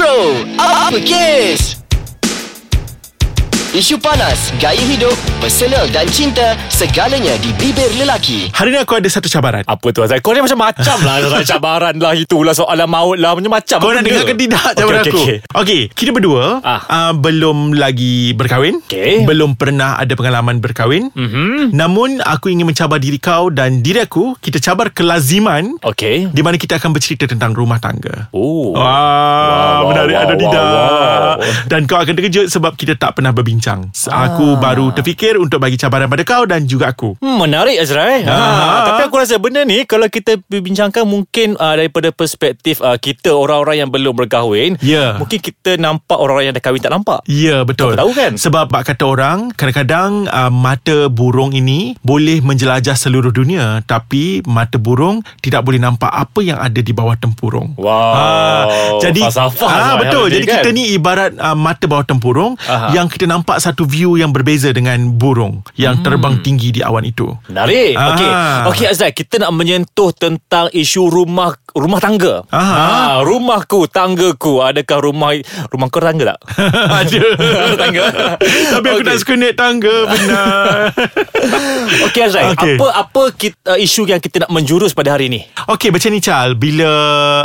Bro, apa kes? Isu panas, gaya hidup, personal dan cinta, segalanya di bibir lelaki. Hari ni aku ada satu cabaran. Apa tu Azrael Kau ni macam-macam lah Cabaran lah Itulah soalan maut lah Macam-macam Kau nak dengar ke tidak cabaran okey, aku? okey. Okey Kita berdua Ah. uh, Belum lagi berkahwin. Okey. Belum pernah ada pengalaman berkahwin. Mhm. Namun aku ingin mencabar diri kau Dan diri aku. Kita cabar kelaziman. Okey. Di mana kita akan bercerita tentang rumah tangga. Oh. Wah, Wow, menarik wow, ada wow, tidak wow. Dan kau akan terkejut sebab kita tak pernah berbincang Aku Ah. baru terfikir untuk bagi cabaran pada kau dan juga aku Hmm, menarik Azrael ha, Ah. Tapi aku rasa benda ni Kalau kita berbincangkan Mungkin uh, daripada perspektif uh, Kita orang-orang yang belum berkahwin Ya. Mungkin kita nampak Orang-orang yang dah kahwin tak nampak Ya betul Kau tahu kan? Sebab bak kata orang Kadang-kadang uh, Mata burung ini Boleh menjelajah seluruh dunia Tapi Mata burung Tidak boleh nampak Apa yang ada di bawah tempurung Wow Ah, jadi Falsafah ah, betul. Jadi kan? kita ni ibarat uh, mata bawah tempurung Aha. yang kita nampak satu view yang berbeza dengan burung yang Hmm. terbang tinggi di awan itu. Menarik. Ah. Okey. Okey Azrael, kita nak menyentuh tentang isu rumah rumah tangga. Ha, rumahku, tanggaku. Adakah rumah rumah kau tangga tak? Ada tangga. Tapi aku Okey. tak suka naik tangga Benar Okey Azrael, Okey. apa apa kita, uh, isu yang kita nak menjurus pada hari ni? Okey macam ni Chal Bila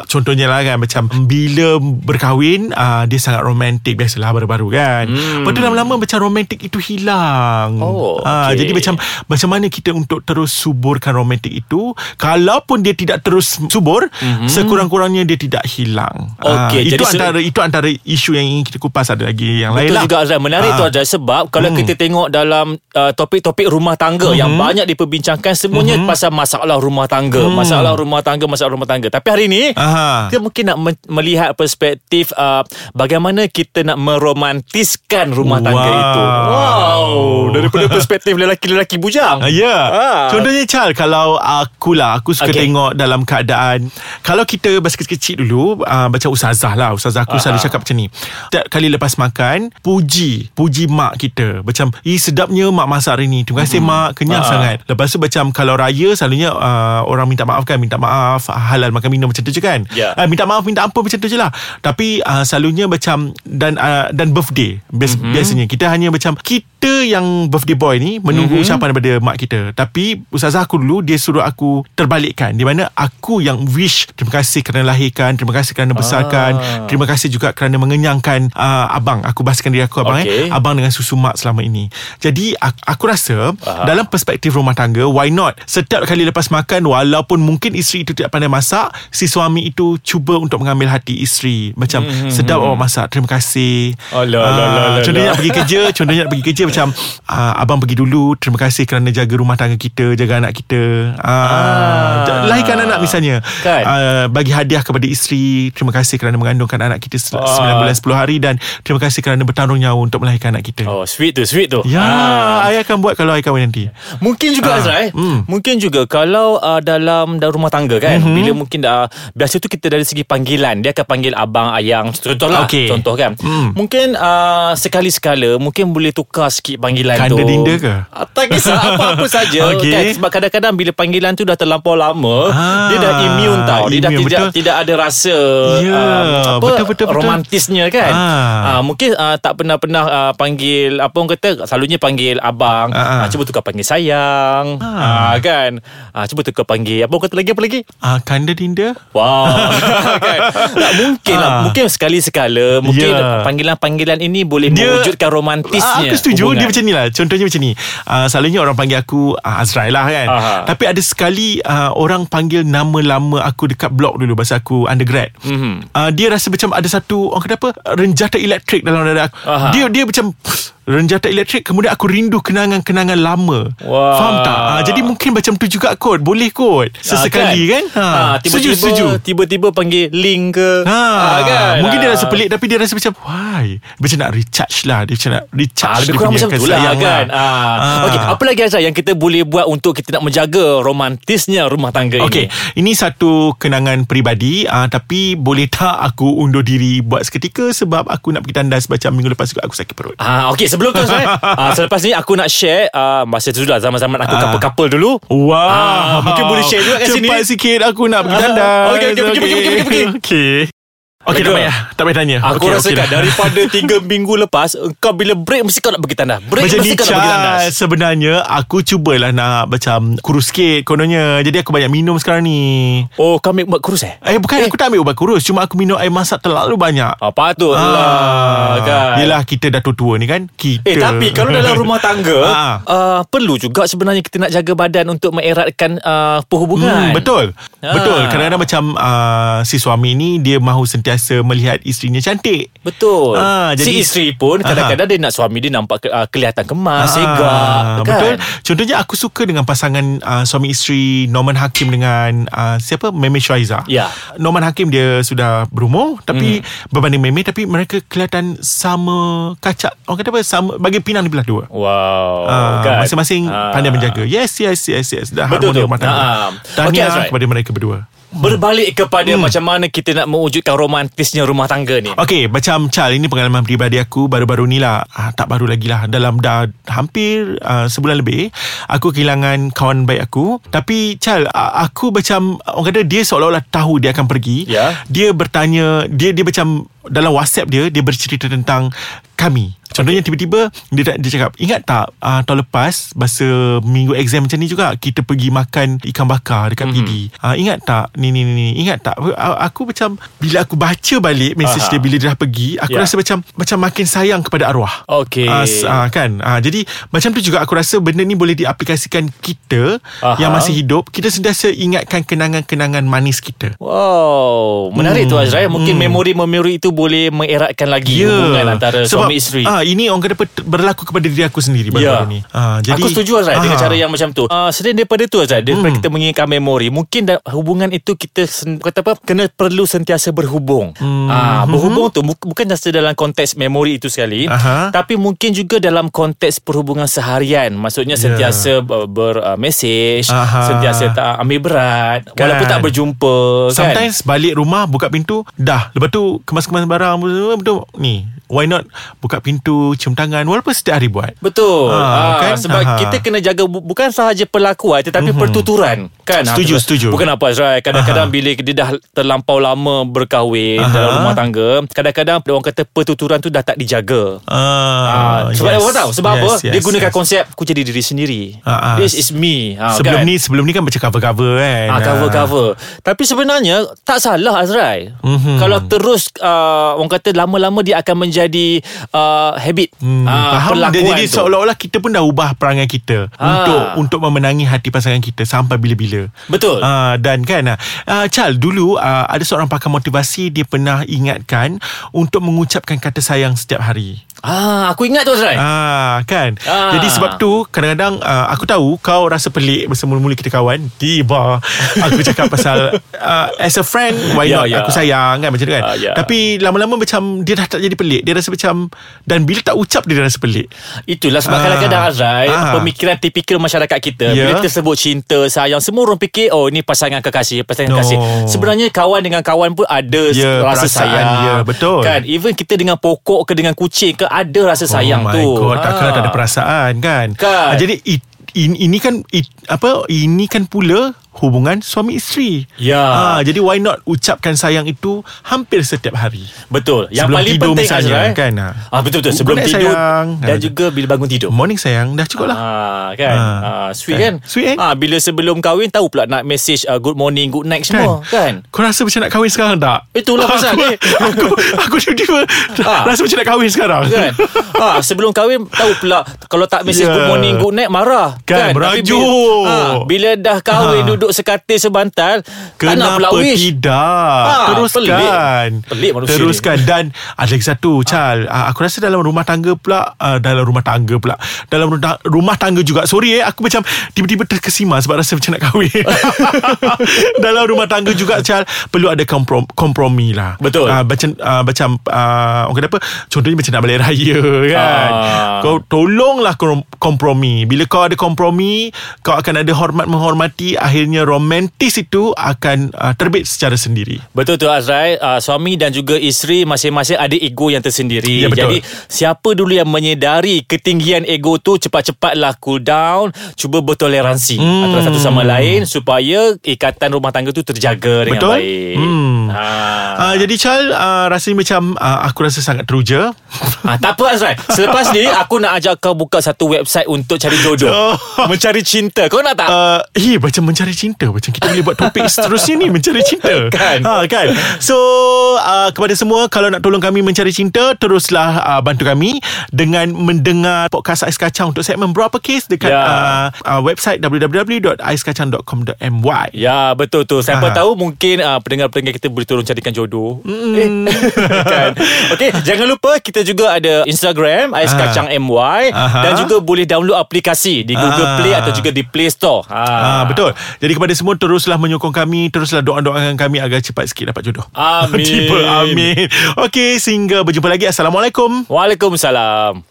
Contohnya lah kan Macam Bila berkahwin uh, Dia sangat romantik Biasalah baru-baru kan hmm. Lepas tu lama-lama Macam romantik itu hilang. Oh, Ah, okey. Jadi macam Macam mana kita untuk Terus suburkan romantik itu? Kalaupun dia tidak terus subur mm-hmm. Sekurang-kurangnya Dia tidak hilang. Ah, Okey, Itu jadi se- antara Itu antara isu yang ingin kita kupas. Ada lagi yang lain Betul lah. juga Azrael Menarik Ah. tu Azrael Sebab kalau Hmm. kita tengok dalam uh, Topik-topik rumah tangga Yang banyak diperbincangkan Semuanya pasal masalah rumah tangga. Masalah rumah tangga Masalah rumah tangga. Tapi hari ni Aha. Kita mungkin nak melihat perspektif uh, Bagaimana kita nak meromantiskan rumah tangga Wow. itu. Wow. Daripada perspektif lelaki-lelaki bujang. Ah, Ya. Ah. Contohnya Chal Kalau aku lah Aku suka okay. tengok Dalam keadaan Kalau kita Masa kecil-kecil dulu uh, Macam ustazah lah. Ustazah aku selalu cakap macam ni Setiap kali lepas makan Puji Puji mak kita. Macam Eh sedapnya mak masak hari ni. Terima kasih mak. Kenyang Ah. sangat. Lepas tu macam Kalau raya Selalunya uh, Orang minta maaf kan Minta maaf Halal makan minum Macam tu je kan? Ya. uh, Minta maaf Minta ampun macam tu je lah. Tapi uh, selalunya macam Dan uh, dan birthday. Bias, mm-hmm. Biasanya Kita hanya macam Kita yang birthday boy ni Menunggu mm-hmm. ucapan daripada mak kita Tapi Ustazah aku dulu Dia suruh aku Terbalikkan Di mana aku yang wish Terima kasih kerana lahirkan Terima kasih kerana besarkan Ah. Terima kasih juga kerana mengenyangkan uh, Abang Aku bahasakan diri aku abang Okey. eh Abang dengan susu mak selama ini Jadi aku, aku rasa Aha. Dalam perspektif rumah tangga Why not Setiap kali lepas makan Walaupun mungkin isteri itu tidak pandai masak Si suami itu Cuba untuk mengambil hati isteri Macam Hmm, sedap awak masak Terima kasih Alah, Ah, alah, alah, Contohnya alah. nak pergi kerja Contohnya nak pergi kerja Macam ah, Abang pergi dulu Terima kasih kerana jaga rumah tangga kita Jaga anak kita ah, Ah. Lahirkan anak misalnya Kan? ah, Bagi hadiah kepada isteri Terima kasih kerana mengandungkan anak kita Ah. 9 bulan 10 hari Dan terima kasih kerana bertanggung nyawa Untuk melahirkan anak kita Oh sweet tu Sweet tu Ya, Ah. ayah akan buat kalau ayah kahwin nanti. Mungkin juga Ah, Azrael hmm. Mungkin juga Kalau uh, dalam, dalam rumah tangga kan Mhm. Bila mungkin dah Biasa tu kita dari segi panggilan Dia akan panggil abang, ayang Contoh lah Okey. Contoh kan Hmm. Mungkin uh, Sekali-sekala Mungkin boleh tukar sikit panggilan Kanda tu dinda ke? Ah, Tak kisah Apa-apa saja Okey. kan? Sebab kadang-kadang Bila panggilan tu dah terlampau lama Ah, Dia dah immune tau Dia dah immune, tidak, betul. tidak ada rasa Ya, um, apa, betul, betul, betul. Romantisnya kan Ah. Ah, Mungkin uh, tak pernah-pernah uh, Panggil Apa orang kata Selalunya panggil abang Ah. Ah, Cuba tukar panggil sayang Ah. ah. Kan ah, Cuba tukar panggil Apa orang kata lagi Apa lagi Ah, kanda dinda? Wow kan? tak, Mungkin lah Ah. Mungkin sekali-sekala Mungkin Ya. panggilan-panggilan ini Boleh Dia- mewujudkan romantisnya Ah, aku setuju hubungan. Dia macam ni lah Contohnya macam ni uh, Selalunya orang panggil aku uh, Azrael lah kan Aha. Tapi ada sekali uh, Orang panggil nama lama aku Dekat blog dulu Masa aku undergrad Mhm. uh, Dia rasa macam Ada satu Orang kata apa Renjata elektrik dalam dada aku Aha. Dia dia macam Renjata elektrik Kemudian aku rindu Kenangan-kenangan lama Wah. Faham tak uh, Jadi mungkin macam tu juga kot Boleh kot Sesekali kan, ha, Ha, tiba-tiba, Setuju setuju Tiba-tiba panggil link ke Ha, Ah, kan? Mungkin dia Ah. rasa pelik Tapi dia rasa macam Why Macam nak recharge lah Dia macam nak recharge Ah, lebih dia kurang macam tu lah kan. Ah. Ah. Okey, apa lagi Azhar yang kita boleh buat untuk kita nak menjaga romantisnya rumah tangga Okey, ini? ini satu kenangan peribadi uh, tapi boleh tak aku undur diri buat seketika sebab aku nak pergi tandas macam minggu lepas juga aku sakit perut. Ah, okey sebelum tu Azhar, ah, selepas ni aku nak share ah, masa tu lah zaman-zaman aku Ah. couple-couple dulu. Wow. Ah, mungkin boleh share juga kat Cepat sini. sikit aku nak pergi Ah, tandas. okey, okey, pergi, pergi, pergi, pergi, pergi. Okey. Tak payah. Tak payah tanya. Aku Okey, rasa okey. kan dah. daripada 3 minggu lepas Kau bila break Mesti kau nak pergi tandas. Break Macam mesti kau nak pergi tandas. Sebenarnya Aku cubalah nak Macam kurus sikit Kononnya. Jadi aku banyak minum sekarang ni. Oh kau ambil buat kurus eh? Eh bukan Aku tak ambil ubat kurus. Cuma aku minum air masak Terlalu banyak. Ah, patutlah kan? Yelah kita dah tua-tua ni kan? Kita Eh tapi kalau dalam rumah tangga Ah. uh, Perlu juga sebenarnya kita nak jaga badan Untuk mengeratkan uh, perhubungan. Hmm, betul. Ah. Betul. Kadang-kadang macam uh, Si suami ni Dia mahu sentiasa Melihat isterinya cantik Betul Si jadi- isteri pun Kadang-kadang dia nak suami dia Nampak ke, uh, kelihatan kemas Ah, kan? Betul Contohnya aku suka dengan pasangan uh, Suami isteri Norman Hakim dengan uh, Siapa? Meme Shaiza Ya. Norman Hakim dia sudah berumur Tapi Hmm. Berbanding Meme Tapi mereka kelihatan Sama Kacak Orang kata apa Sama Bagi pinang di belah dua Wow Ah, kan? Masing-masing Ah. pandai menjaga Yes yes yes yes Dah Betul harmoni rumah tangga Ah. Tahniah Okay, Azrai. kepada mereka berdua Berbalik kepada Hmm. macam mana kita nak mewujudkan romantisnya rumah tangga ni. Okey, macam Chal ini pengalaman peribadi aku baru-baru ni lah. Ah, tak baru lagi lah. Dalam dah hampir uh, sebulan lebih, aku kehilangan kawan baik aku. Tapi Chal, aku macam orang kata dia seolah-olah tahu dia akan pergi. Ya. Dia bertanya, dia dia macam dalam WhatsApp dia dia bercerita tentang kami. Contohnya tiba-tiba dia dia cakap, "Ingat tak uh, tahun lepas masa minggu exam macam ni juga kita pergi makan ikan bakar dekat Mhm. PD. Uh, ingat tak ni ni ni ingat tak?" Aku, aku macam bila aku baca balik mesej Aha. dia bila dia dah pergi, aku Ya. rasa macam macam makin sayang kepada arwah. Okey. Ah, s- ah, kan ah, Jadi macam tu juga aku rasa Benda ni boleh diaplikasikan kita Aha. Yang masih hidup Kita sentiasa ingatkan Kenangan-kenangan manis kita Wow, menarik Hmm. tu Azrai. Mungkin memori-memori itu boleh mengeratkan lagi hubungan antara Sebab, suami isteri. ah, Ini orang kata berlaku kepada diri aku sendiri baru-baru ni ah, jadi, Aku setuju Azrai dengan ah, cara yang macam tu. Uh, selain daripada tu Azrai, daripada Hmm. kita mengingatkan memori, mungkin hubungan itu kita sen- kata apa kena perlu sentiasa berhubung. Hmm. Ah, berhubung tu bu- bukan sahaja dalam konteks memori itu sekali, Aha. tapi mungkin juga dalam konteks perhubungan seharian. Maksudnya sentiasa ber, ber uh, message, Ya. Aha. sentiasa tak ambil berat Kan. walaupun tak berjumpa kan. Sometimes balik rumah Buka pintu Dah Lepas tu kemas-kemas barang Betul Ni Why not Buka pintu Cium tangan Walaupun setiap hari buat Betul Ah, ah, kan? Sebab Aha. kita kena jaga bu- Bukan sahaja perlakuan Tetapi mm-hmm. pertuturan kan? Setuju, Ah, setuju. Bukan apa Azrai Kadang-kadang bila dia dah terlampau lama berkahwin Aha. Dalam rumah tangga Kadang-kadang orang kata pertuturan tu dah tak dijaga ah, Ah, sebab yes. apa tahu? Sebab yes, apa? yes, dia gunakan yes. konsep aku jadi diri sendiri. Ah, ah. This is me. Ah, Sebelum kan? ni Sebelum ni kan baca cover-cover kan Ah, cover-cover. Tapi sebenarnya tak salah Azrai. Mhm. Kalau terus uh, orang kata lama-lama dia akan menjadi uh, habit. Hmm, Ah, faham dia jadi tu. seolah-olah kita pun dah ubah perangai kita Ah. untuk untuk memenangi hati pasangan kita sampai bila-bila. Betul. Ah dan kan uh, Chal dulu uh, ada seorang pakar motivasi dia pernah ingatkan untuk mengucapkan kata sayang setiap hari. Ah, aku ingat tu Azrai. Ah kan. Ah. Jadi sebab tu kadang-kadang uh, aku tahu kau rasa pelik masa mula-mula kita kawan. Tiba aku cakap pasal uh, as a friend why Ya, not ya. aku sayang kan macam tu kan. Ah, ya. Tapi lama-lama macam dia dah tak jadi pelik. Dia rasa macam dan bila tak ucap dia dah rasa pelik. Itulah sebab Ah. kadang-kadang Azrai Ah. Pemikiran tipikal masyarakat kita Ya. Bila tersebut cinta, sayang Semua orang fikir Oh ni pasangan kekasih Pasangan No. kekasih Sebenarnya kawan dengan kawan pun Ada Ya, rasa sayang dia, betul. Kan Even kita dengan pokok ke Dengan kucing ke Ada rasa sayang oh my tu god takkan Ah. tak ada perasaan kan, Kan. Jadi it, in, ini kan it, apa ini kan pula hubungan suami isteri Ya. Ah, jadi why not ucapkan sayang itu hampir setiap hari Betul Yang Sebelum paling tidur penting misalnya, Azrai kan, ah. ah, Betul-betul Good Sebelum tidur sayang. Dan Ah. juga bila bangun tidur morning sayang dah cukup lah Ah, kan Ah. ah, Sweet Kan. kan Sweet, kan? ah, Bila sebelum kahwin Tahu pula nak message uh, Good morning Good night semua Kan, Kau rasa macam nak kahwin sekarang tak? Itulah pasal aku, ni. aku, aku tiba-tiba Ah. Rasa macam nak kahwin sekarang kan ha, sebelum kahwin tahu pula kalau tak message Ya. good morning good night marah Kan, Tapi merajuk. bila, ha, bila dah kahwin Ha. duduk sekatil sebantal Kenapa tidak? Ah, Teruskan. pelik. Pelik manusia Teruskan. Dan ada lagi satu Chal. Ah, Aku rasa dalam rumah tangga pula ah, Dalam rumah tangga pula Dalam rumah, tangga juga. Sorry eh Aku macam Tiba-tiba terkesima Sebab rasa macam nak kahwin. Dalam rumah tangga juga Chal Perlu ada komprom, kompromi lah. Betul. ah, Macam ah, Macam ah, Orang kata apa? Contohnya macam nak balik raya kan. Ah. Kau tolonglah kom- kompromi. Bila kau ada kompromi Kau akan ada hormat menghormati Akhirnya punya romantis itu akan uh, terbit secara sendiri. Betul tu Azrai uh, Suami dan juga isteri Masing-masing ada ego yang tersendiri Ya, betul. Jadi Siapa dulu yang menyedari Ketinggian ego tu Cepat-cepatlah cool down Cuba bertoleransi hmm. Antara satu sama lain Supaya Ikatan rumah tangga tu Terjaga dengan Betul? baik Hmm. ha. Uh, jadi Chal uh, rasanya macam uh, aku rasa sangat teruja. ha, Tak apa Azrai Selepas ni Aku nak ajak kau buka Satu website Untuk cari jodoh Oh. Mencari cinta Kau nak tak? Uh, eh macam mencari cinta Macam kita boleh buat topik seterusnya ni Mencari cinta Kan? ha, kan? So uh, Kepada semua Kalau nak tolong kami mencari cinta Teruslah uh, bantu kami Dengan mendengar Podcast Ais Kacang Untuk segmen Berapa Kes Dekat Ya. uh, uh, website www.aiskacang.com.my Ya betul tu Siapa Ha. tahu mungkin uh, pendengar-pendengar kita boleh tolong carikan jodoh. Mm. Eh, kan. Okey, jangan lupa kita juga ada Instagram Ais Ha. Kacang MY Aha. dan juga boleh download aplikasi di Google Ah. Play atau juga di Play Store. Ah, betul. Jadi kepada semua teruslah menyokong kami, teruslah doa-doakan kami agar cepat sikit dapat jodoh. Amin. Tiba amin. Okey, sehingga berjumpa lagi. Assalamualaikum. Waalaikumsalam.